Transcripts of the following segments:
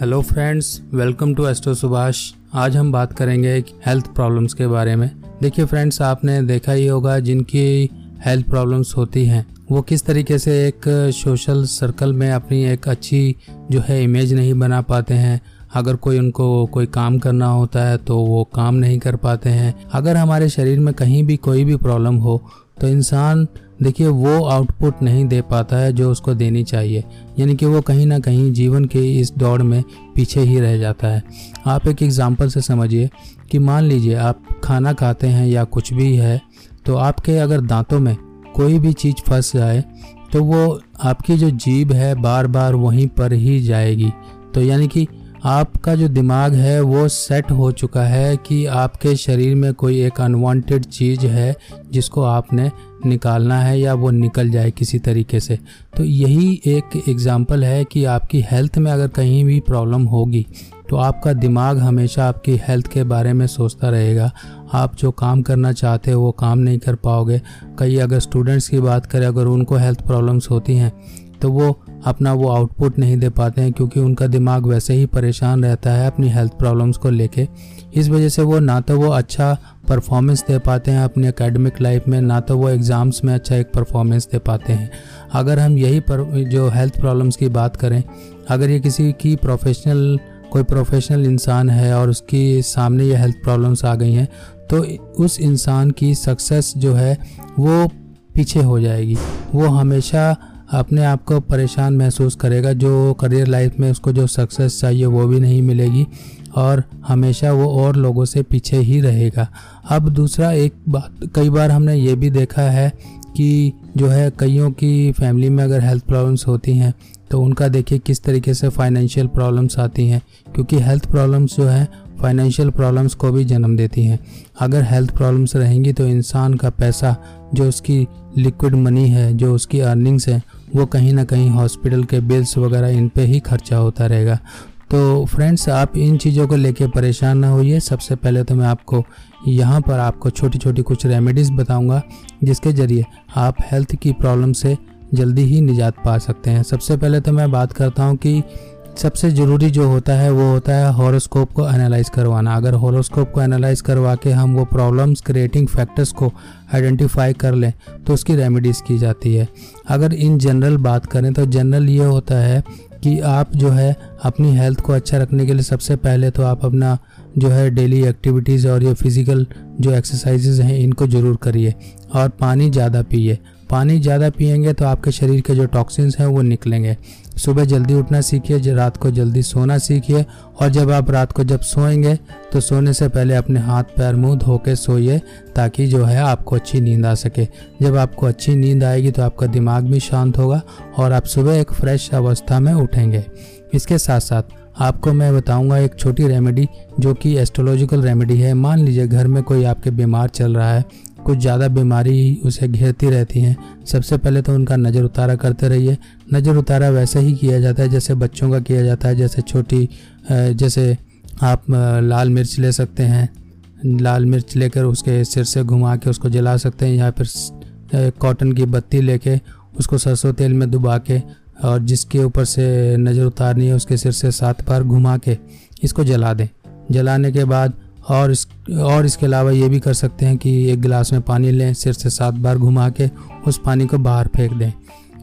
Hello friends welcome to astro Subhash आज हम बात करेंगे एक हेल्थ प्रॉब्लम्स के बारे में। देखिए फ्रेंड्स आपने देखा ही होगा जिनकी हेल्थ प्रॉब्लम्स होती हैं, वो किस तरीके से एक सोशल सर्कल में अपनी एक अच्छी जो है इमेज नहीं बना पाते हैं। अगर कोई उनको कोई काम करना होता है तो वो काम नहीं कर पाते हैं। अगर हमारे शरीर में कहीं भी कोई भी प्रॉब्लम हो तो इंसान, देखिए, वो आउटपुट नहीं दे पाता है जो उसको देनी चाहिए। यानी कि वो कहीं ना कहीं जीवन के इस दौड़ में पीछे ही रह जाता है। आप एक एग्ज़ाम्पल से समझिए कि मान लीजिए आप खाना खाते हैं या कुछ भी है तो आपके अगर दांतों में कोई भी चीज़ फंस जाए तो वो आपकी जो जीभ है बार बार वहीं पर ही जाएगी। तो यानी कि आपका जो दिमाग है वो सेट हो चुका है कि आपके शरीर में कोई एक अनवांटेड चीज़ है जिसको आपने निकालना है या वो निकल जाए किसी तरीके से। तो यही एक एग्ज़ाम्पल है कि आपकी हेल्थ में अगर कहीं भी प्रॉब्लम होगी तो आपका दिमाग हमेशा आपकी हेल्थ के बारे में सोचता रहेगा। आप जो काम करना चाहते हो वो काम नहीं कर पाओगे। कई अगर स्टूडेंट्स की बात करें, अगर उनको हेल्थ प्रॉब्लम्स होती हैं तो वो अपना वो आउटपुट नहीं दे पाते हैं क्योंकि उनका दिमाग वैसे ही परेशान रहता है अपनी हेल्थ प्रॉब्लम्स को लेके। इस वजह से वो ना तो वो अच्छा परफॉर्मेंस दे पाते हैं अपनी एकेडमिक लाइफ में, ना तो वो एग्ज़ाम्स में अच्छा एक परफॉर्मेंस दे पाते हैं। अगर हम यही पर जो हेल्थ प्रॉब्लम्स की बात करें, अगर ये किसी की प्रोफेशनल कोई प्रोफेशनल इंसान है और उसकी सामने ये हेल्थ प्रॉब्लम्स आ गई हैं तो उस इंसान की सक्सेस जो है वो पीछे हो जाएगी। वो हमेशा अपने आप को परेशान महसूस करेगा, जो करियर लाइफ में उसको जो सक्सेस चाहिए वो भी नहीं मिलेगी और हमेशा वो और लोगों से पीछे ही रहेगा। अब दूसरा एक बात, कई बार हमने ये भी देखा है कि जो है कईयों की फैमिली में अगर हेल्थ प्रॉब्लम्स होती हैं तो उनका देखिए किस तरीके से फाइनेंशियल प्रॉब्लम्स आती हैं, क्योंकि हेल्थ प्रॉब्लम्स जो है, फाइनेंशियल प्रॉब्लम्स को भी जन्म देती हैं। अगर हेल्थ प्रॉब्लम्स रहेंगी तो इंसान का पैसा, जो उसकी लिक्विड मनी है, जो उसकी अर्निंग्स है वो कहीं ना कहीं हॉस्पिटल के बिल्स वगैरह इन पे ही खर्चा होता रहेगा। तो फ्रेंड्स आप इन चीज़ों को लेके परेशान ना होइए। सबसे पहले तो मैं आपको यहाँ पर आपको छोटी छोटी कुछ रेमेडीज़ बताऊँगा, जिसके ज़रिए आप हेल्थ की प्रॉब्लम से जल्दी ही निजात पा सकते हैं। सबसे पहले तो मैं बात करता हूँ कि सबसे ज़रूरी जो होता है, वो होता है हॉरोस्कोप को एनालाइज करवाना। अगर हॉरोस्कोप को एनालाइज करवा के हम वो प्रॉब्लम्स क्रिएटिंग फैक्टर्स को आइडेंटिफाई कर लें तो उसकी रेमेडीज़ की जाती है। अगर इन जनरल बात करें तो जनरल ये होता है कि आप जो है अपनी हेल्थ को अच्छा रखने के लिए सबसे पहले तो आप अपना जो है डेली एक्टिविटीज़ और ये फ़िज़िकल जो एक्सरसाइजेज हैं, इनको ज़रूर करिए और पानी ज़्यादा पिए। पानी ज़्यादा पियेंगे तो आपके शरीर के जो टॉक्सिन्स हैं वो निकलेंगे। सुबह जल्दी उठना सीखिए रात को जल्दी सोना सीखिए और जब आप रात को जब सोएँगे तो सोने से पहले अपने हाथ, पैर, मुँह धो के सोइए ताकि जो है आपको अच्छी नींद आ सके। जब आपको अच्छी नींद आएगी तो आपका दिमाग भी शांत होगा और आप सुबह एक फ्रेश अवस्था में उठेंगे। इसके साथ साथ आपको मैं बताऊँगा एक छोटी रेमेडी जो कि एस्ट्रोलॉजिकल रेमेडी है। मान लीजिए घर में कोई आपके बीमार चल रहा है कुछ ज़्यादा बीमारी उसे घेरती रहती हैं। सबसे पहले तो उनका नज़र उतारा करते रहिए। नज़र उतारा वैसे ही किया जाता है, जैसे बच्चों का किया जाता है, जैसे छोटी जैसे आप लाल मिर्च ले सकते हैं। लाल मिर्च लेकर उसके सिर से घुमा के उसको जला सकते हैं, या फिर कॉटन की बत्ती लेके उसको सरसों तेल में डुबा के और जिसके ऊपर से नज़र उतारनी है, उसके सिर से सात बार घुमा के इसको जला दें। जलाने के बाद और इस, और इसके अलावा ये भी कर सकते हैं कि एक गिलास में पानी लें, सिर से सात बार घुमा के उस पानी को बाहर फेंक दें।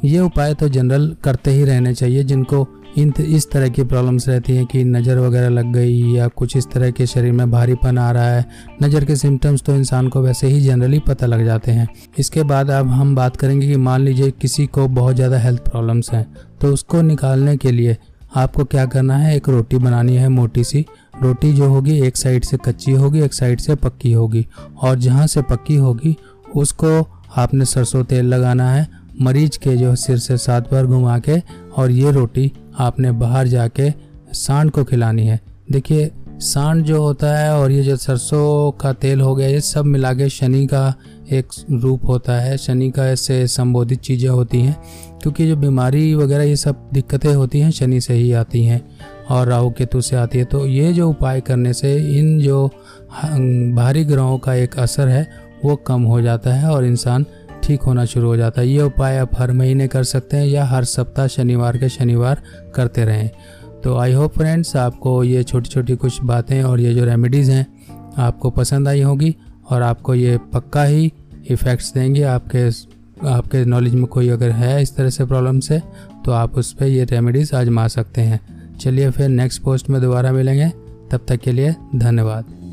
ये उपाय तो जनरल करते ही रहने चाहिए, जिनको इन इस तरह की प्रॉब्लम्स रहती हैं कि नज़र वगैरह लग गई या कुछ इस तरह के शरीर में भारीपन आ रहा है। नज़र के सिम्टम्स तो इंसान को वैसे ही जनरली पता लग जाते हैं। इसके बाद अब हम बात करेंगे कि मान लीजिए किसी को बहुत ज़्यादा हेल्थ प्रॉब्लम्स हैं तो उसको निकालने के लिए आपको क्या करना है? एक रोटी बनानी है मोटी सी। रोटी जो होगी, एक साइड से कच्ची होगी, एक साइड से पक्की होगी। और जहाँ से पक्की होगी, उसको आपने सरसों तेल लगाना है मरीज़ के जो सिर से सात बार घुमा के, और ये रोटी आपने बाहर जाके सांड को खिलानी है। देखिए, सांड जो होता है, और ये जो सरसों का तेल हो गया, ये सब मिला के शनि का एक रूप होता है, शनि का ऐसे संबोधित चीज़ें होती हैं, क्योंकि जो बीमारी वगैरह ये सब दिक्कतें होती हैं, शनि से ही आती हैं और राहु केतु से आती है। तो ये जो उपाय करने से इन जो भारी ग्रहों का एक असर है, वो कम हो जाता है और इंसान ठीक होना शुरू हो जाता है। ये उपाय आप हर महीने कर सकते हैं या हर सप्ताह, शनिवार के शनिवार करते रहें। तो आई होप फ्रेंड्स आपको ये छोटी छोटी कुछ बातें और ये जो रेमेडीज़ हैं, आपको पसंद आई होगी। और आपको ये पक्का ही इफ़ेक्ट्स देंगे। आपके आपके नॉलेज में कोई अगर है इस तरह से प्रॉब्लम से तो आप उस पर ये रेमेडीज़ आजमा सकते हैं। चलिए फिर नेक्स्ट पोस्ट में दोबारा मिलेंगे। तब तक के लिए धन्यवाद।